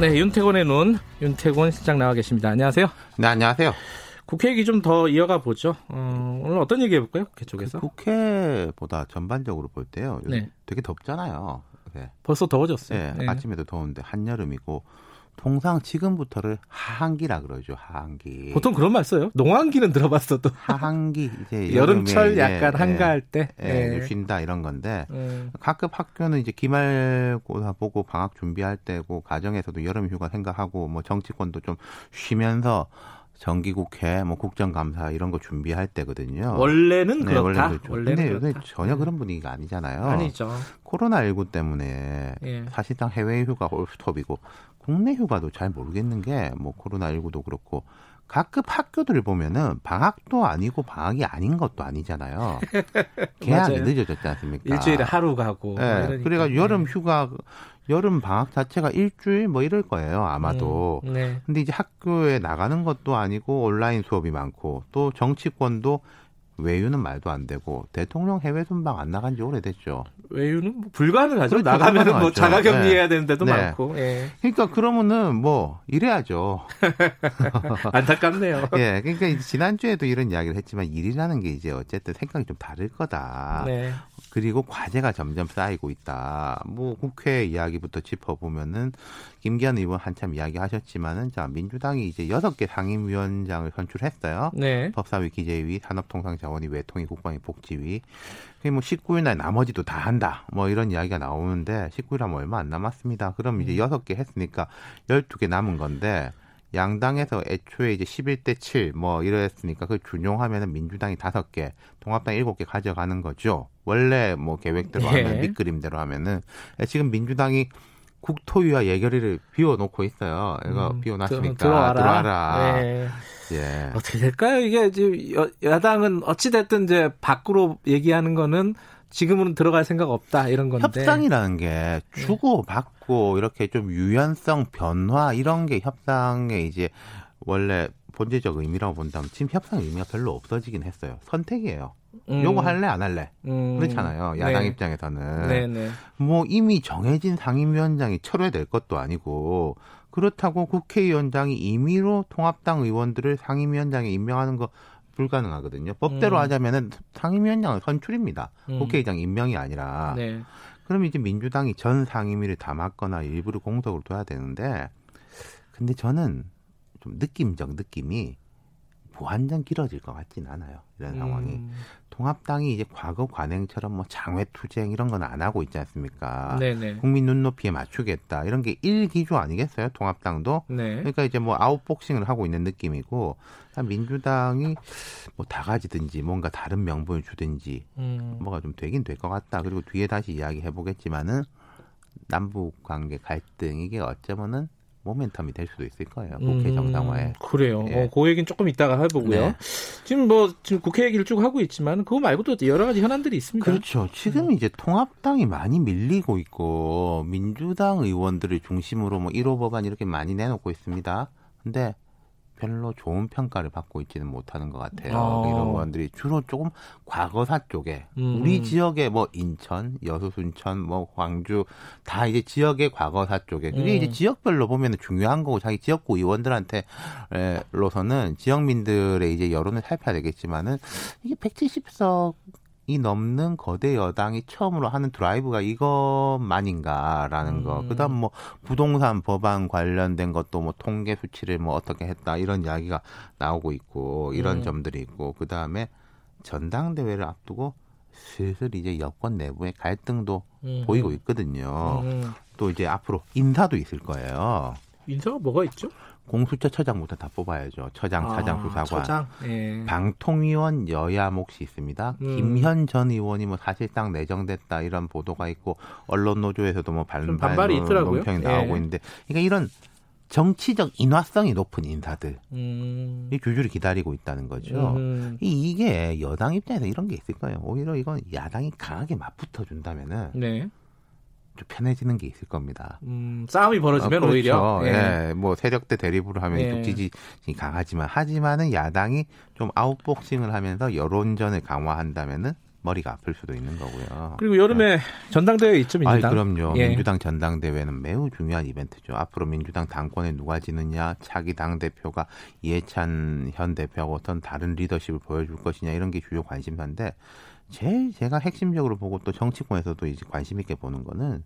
네, 윤태곤의 눈, 윤태곤 실장 나와 계십니다. 안녕하세요. 네, 안녕하세요. 국회 얘기 좀 더 이어가 보죠. 어, 오늘 어떤 얘기 해볼까요? 국회 쪽에서? 그 국회보다 전반적으로 볼 때요. 네. 되게 덥잖아요. 네. 벌써 더워졌어요. 네, 네. 아침에도 더운데 한여름이고 통상 지금부터를 하한기라 그러죠. 하한기. 보통 그런 말 써요. 농한기는 들어봤어도 하한기 이제 여름철 여름에 약간 이제, 한가할 때. 예, 예, 이제 쉰다 이런 건데 음, 각급 학교는 이제 기말고사 보고 방학 준비할 때고 가정에서도 여름 휴가 생각하고 뭐 정치권도 좀 쉬면서 정기국회 뭐 국정감사 이런 거 준비할 때거든요. 원래는 네, 그렇다. 원래는 그렇죠. 원래는 근데 요새 그렇다. 전혀 네. 그런 분위기가 아니잖아요. 아니죠. 코로나19 때문에 예. 사실상 해외 휴가 올스톱이고 국내 휴가도 잘 모르겠는 게 뭐 코로나19도 그렇고 각급 학교들 보면은 방학도 아니고 방학이 아닌 것도 아니잖아요. 개학이 맞아요. 늦어졌지 않습니까? 일주일에 하루 가고. 예, 이러니까. 그러니까 여름 네. 휴가 여름 방학 자체가 일주일 뭐 이럴 거예요 아마도. 음, 네. 근데 이제 학교에 나가는 것도 아니고 온라인 수업이 많고 또 정치권도 외유는 말도 안 되고 대통령 해외 순방 안 나간 지 오래됐죠. 외유는 뭐 불가능하죠. 그렇죠, 나가면은 뭐. 자가격리해야 네. 되는 데도 네. 많고. 예. 그러니까 그러면은 뭐 이래야죠. 안타깝네요. 예, 그러니까 지난주에도 이런 이야기를 했지만 일이라는 게 이제 어쨌든 생각이 좀 다를 거다. 네. 그리고 과제가 점점 쌓이고 있다. 뭐 국회 이야기부터 짚어보면은 김기현 의원 한참 이야기하셨지만은 자 민주당이 이제 여섯 개 상임위원장을 선출했어요. 네. 법사위, 기재위, 산업통상자원위, 외통위, 국방위, 복지위. 그게 뭐 19일 날 나머지도 다 한다. 뭐 이런 이야기가 나오는데 19일 하면 얼마 안 남았습니다. 그럼 이제 여섯 개 했으니까 12개 남은 건데 양당에서 애초에 이제 11대 7 뭐 이랬으니까 그걸 준용하면은 민주당이 5개, 통합당 7개 가져가는 거죠. 원래 뭐 계획대로 예. 하면 밑그림대로 하면은 지금 민주당이 국토위와 예결위를 비워놓고 있어요. 이거 음, 비워놨으니까 들- 들어와라. 들어와라. 네. 예. 어떻게 될까요? 이게 지금 여, 야당은 어찌 됐든 이제 밖으로 얘기하는 거는 지금은 들어갈 생각 없다 이런 건데. 협상이라는 게 주고 받고 이렇게 좀 유연성 변화 이런 게 협상의 이제 원래 본질적 의미라고 본다면 지금 협상 의미가 별로 없어지긴 했어요. 선택이에요. 음, 요거 할래 안 할래 음, 그렇잖아요. 야당 네. 입장에서는 네 네. 뭐 이미 정해진 상임위원장이 철회될 것도 아니고 그렇다고 국회의원장이 임의로 통합당 의원들을 상임위원장에 임명하는 거 불가능하거든요. 법대로 음. 하자면은 상임위원장은 선출입니다. 음. 국회의장 임명이 아니라. 네. 그럼 이제 민주당이 전 상임위를 담았거나 일부를 공석으로 둬야 되는데 근데 저는 좀 느낌적 느낌이 완전 길어질 것 같진 않아요. 이런 상황이. 음, 통합당이 이제 과거 관행처럼 뭐 장외투쟁 이런 건 안 하고 있지 않습니까? 네네. 국민 눈높이에 맞추겠다. 이런 게 일기조 아니겠어요? 통합당도. 네. 그러니까 이제 뭐 아웃복싱을 하고 있는 느낌이고 민주당이 뭐 다 가지든지 뭔가 다른 명분을 주든지 음, 뭐가 좀 되긴 될 것 같다. 그리고 뒤에 다시 이야기해 보겠지만은 남북 관계 갈등 이게 어쩌면은 모멘텀이 될 수도 있을 거예요. 국회 음, 정상화에. 그래요. 예. 어, 그 얘기는 조금 이따가 해보고요. 네. 지금 뭐 지금 국회 얘기를 쭉 하고 있지만 그거 말고도 여러 가지 현안들이 있습니다. 그렇죠. 지금 이제 통합당이 많이 밀리고 있고 민주당 의원들을 중심으로 뭐 1호 법안 이렇게 많이 내놓고 있습니다. 근데 별로 좋은 평가를 받고 있지는 못하는 것 같아요. 어. 이런 의원들이 주로 조금 과거사 쪽에 음. 우리 지역에 뭐 인천, 여수, 순천, 뭐 광주 다 이제 지역의 과거사 쪽에 그게 음. 이제 지역별로 보면 중요한 거고 자기 지역구 의원들한테 에, 로서는 지역민들의 이제 여론을 살펴야 되겠지만은 이게 170석 이 넘는 거대 여당이 처음으로 하는 드라이브가 이것만인가라는 거. 음. 그다음 뭐 부동산 법안 관련된 것도 뭐 통계 수치를 뭐 어떻게 했다 이런 이야기가 나오고 있고 이런 음. 점들이 있고 그다음에 전당대회를 앞두고 슬슬 이제 여권 내부의 갈등도 음. 보이고 있거든요. 음. 또 이제 앞으로 인사도 있을 거예요. 인사가 뭐가 있죠? 공수처 처장부터 다 뽑아야죠. 처장, 차장, 아, 수사관. 처장. 예. 방통위원 여야 몫이 있습니다. 음. 김현 전 의원이 뭐 사실상 내정됐다 이런 보도가 있고 언론 노조에서도 뭐좀 반발 반발이 있더라고요. 논평이 나오고 예. 있는데 그러니까 이런 정치적 인화성이 높은 인사들이 음. 줄줄이 기다리고 있다는 거죠. 음. 이- 이게 여당 입장에서 이런 게 있을 거예요. 오히려 이건 야당이 강하게 맞붙어 준다면은 네. 좀 편해지는 게 있을 겁니다. 음, 싸움이 벌어지면 아, 그렇죠. 오히려 예. 뭐 세력 대 대립으로 하면 예. 또 지지이 강하지만 하지만은 야당이 좀 아웃복싱을 하면서 여론전을 강화한다면은 머리가 아플 수도 있는 거고요. 그리고 여름에 전당대회 있죠 아, 민주당. 그럼요. 예. 민주당 전당대회는 매우 중요한 이벤트죠. 앞으로 민주당 당권에 누가 지느냐, 차기 당 대표가 이해찬 현 대표하고 어떤 다른 리더십을 보여줄 것이냐 이런 게 주요 관심사인데 제일 제가 핵심적으로 보고 또 정치권에서도 이제 관심 있게 보는 거는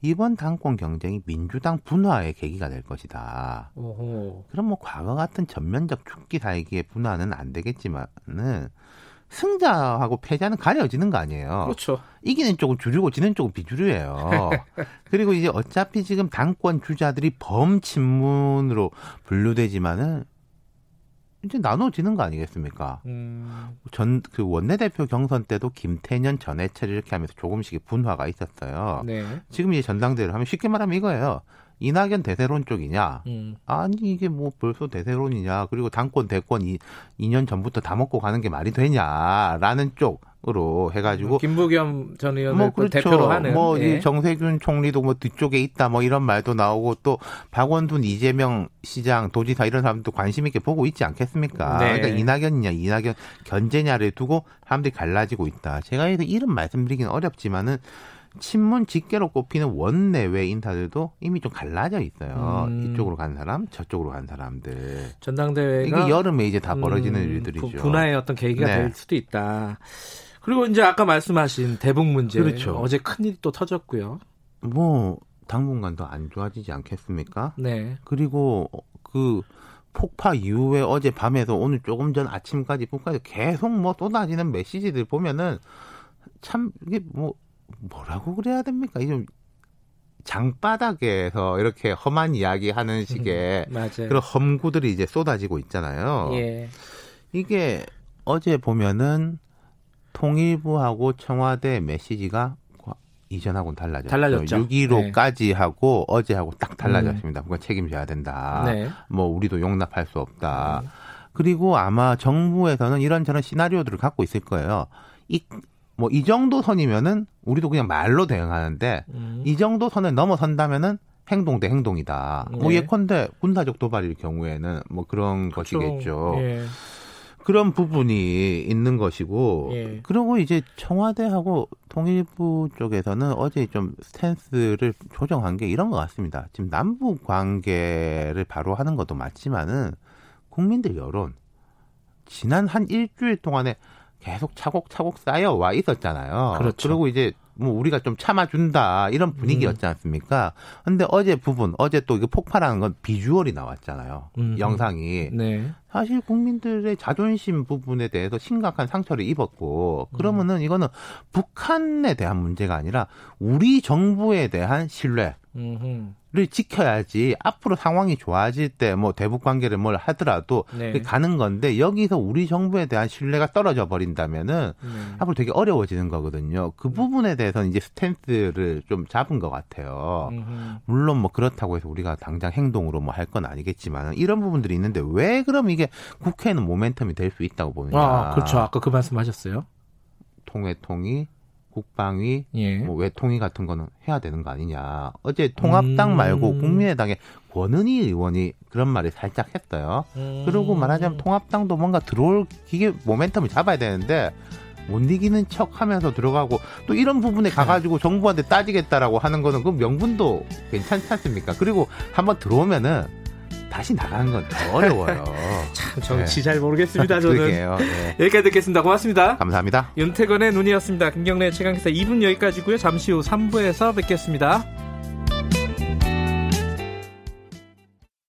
이번 당권 경쟁이 민주당 분화의 계기가 될 것이다. 오호. 그럼 뭐 과거 같은 전면적 죽기 살기의 분화는 안 되겠지만은 승자하고 패자는 가려지는 거 아니에요. 그렇죠. 이기는 쪽은 주류고 지는 쪽은 비주류예요. 그리고 이제 어차피 지금 당권 주자들이 범친문으로 분류되지만은 이제 나눠지는 거 아니겠습니까? 음. 전그 원내대표 경선 때도 김태년 전해철 이렇게 하면서 조금씩 분화가 있었어요. 네. 지금 이제 전당대회를 하면 쉽게 말하면 이거예요. 이낙연 대세론 쪽이냐? 음. 아니 이게 뭐 벌써 대세론이냐? 그리고 당권 대권 이 2년 전부터 다 먹고 가는 게 말이 되냐라는 쪽으로 해가지고 김부겸 전 의원을 뭐또 그렇죠. 대표로 하는 뭐 예. 이 정세균 총리도 뭐 뒤쪽에 있다 뭐 이런 말도 나오고 또 박원순 이재명 시장 도지사 이런 사람도 관심 있게 보고 있지 않겠습니까? 네. 그러니까 이낙연이냐 이낙연 견제냐를 두고 사람들이 갈라지고 있다. 제가 이런 말씀드리기는 어렵지만은 친문 직계로 꼽히는 원내외 인사들도 이미 좀 갈라져 있어요. 음. 이쪽으로 간 사람, 저쪽으로 간 사람들. 전당대회가 이게 여름에 이제 다 벌어지는 음, 일들이죠. 부- 분화의 어떤 계기가 네. 될 수도 있다. 그리고 이제 아까 말씀하신 대북 문제 그렇죠. 어제 큰 일이 또 터졌고요. 뭐 당분간 더 안 좋아지지 않겠습니까? 네. 그리고 그 폭파 이후에 어제 밤에서 오늘 조금 전 아침까지 북한에서 계속 뭐 쏟아지는 메시지들 보면은 참 이게 뭐 뭐라고 그래야 됩니까? 이좀 장바닥에서 이렇게 험한 이야기 하는 식의 맞아요. 그런 험구들이 이제 쏟아지고 있잖아요. 예. 이게 어제 보면은 통일부하고 청와대 메시지가 과- 이전하고는 달라졌죠. 달라졌죠. 6.15까지 하고 어제하고 딱 달라졌습니다. 그건 책임져야 된다. 네. 뭐 우리도 용납할 수 없다. 그리고 아마 정부에서는 이런저런 시나리오들을 갖고 있을 거예요. 이 뭐 이 정도 선이면은 우리도 그냥 말로 대응하는데 음. 이 정도 선을 넘어선다면은 행동 대 행동이다. 뭐 네. 예컨대 군사적 도발일 경우에는 뭐 그런 그렇죠. 것이겠죠. 예. 그런 부분이 있는 것이고 예. 그리고 이제 청와대하고 통일부 쪽에서는 어제 좀 스탠스를 조정한 게 이런 것 같습니다. 지금 남북 관계를 바로 하는 것도 맞지만은 국민들 여론 지난 한 일주일 동안에 계속 차곡차곡 쌓여 와 있었잖아요. 그렇죠. 리고 이제 뭐 우리가 좀 참아준다 이런 분위기였지 음. 않습니까? 근데 어제 부분 어제 또 이거 폭발하는 건 비주얼이 나왔잖아요. 음. 영상이 네. 사실 국민들의 자존심 부분에 대해서 심각한 상처를 입었고 그러면은 이거는 북한에 대한 문제가 아니라 우리 정부에 대한 신뢰를 음흠. 지켜야지 앞으로 상황이 좋아질 때 뭐 대북 관계를 뭘 하더라도 네. 가는 건데 여기서 우리 정부에 대한 신뢰가 떨어져 버린다면은 네. 앞으로 되게 어려워지는 거거든요. 그 부분에 대해서는 이제 스탠스를 좀 잡은 것 같아요. 음흠. 물론 뭐 그렇다고 해서 우리가 당장 행동으로 뭐 할 건 아니겠지만 이런 부분들이 있는데 왜 그럼 이게 국회는 모멘텀이 될 수 있다고 보느냐? 아, 그렇죠. 아까 그 말씀하셨어요. 통외통이, 국방위, 예. 뭐 외통위 같은 거는 해야 되는 거 아니냐? 어제 통합당 음. 말고 국민의당의 권은희 의원이 그런 말을 살짝 했어요. 음. 그리고 말하자면 통합당도 뭔가 들어올 기계 모멘텀을 잡아야 되는데 못 이기는 척 하면서 들어가고 또 이런 부분에 가가지고 정부한테 따지겠다라고 하는 거는 그 명분도 괜찮지 않습니까? 그리고 한번 들어오면은 다시 나가는 건 더 어려워요. 참 정치 잘 모르겠습니다. 저는. 네. 여기까지 듣겠습니다. 고맙습니다. 감사합니다. 윤태건의 눈이었습니다. 김경래 최강기사 2분 여기까지고요. 잠시 후 3부에서 뵙겠습니다.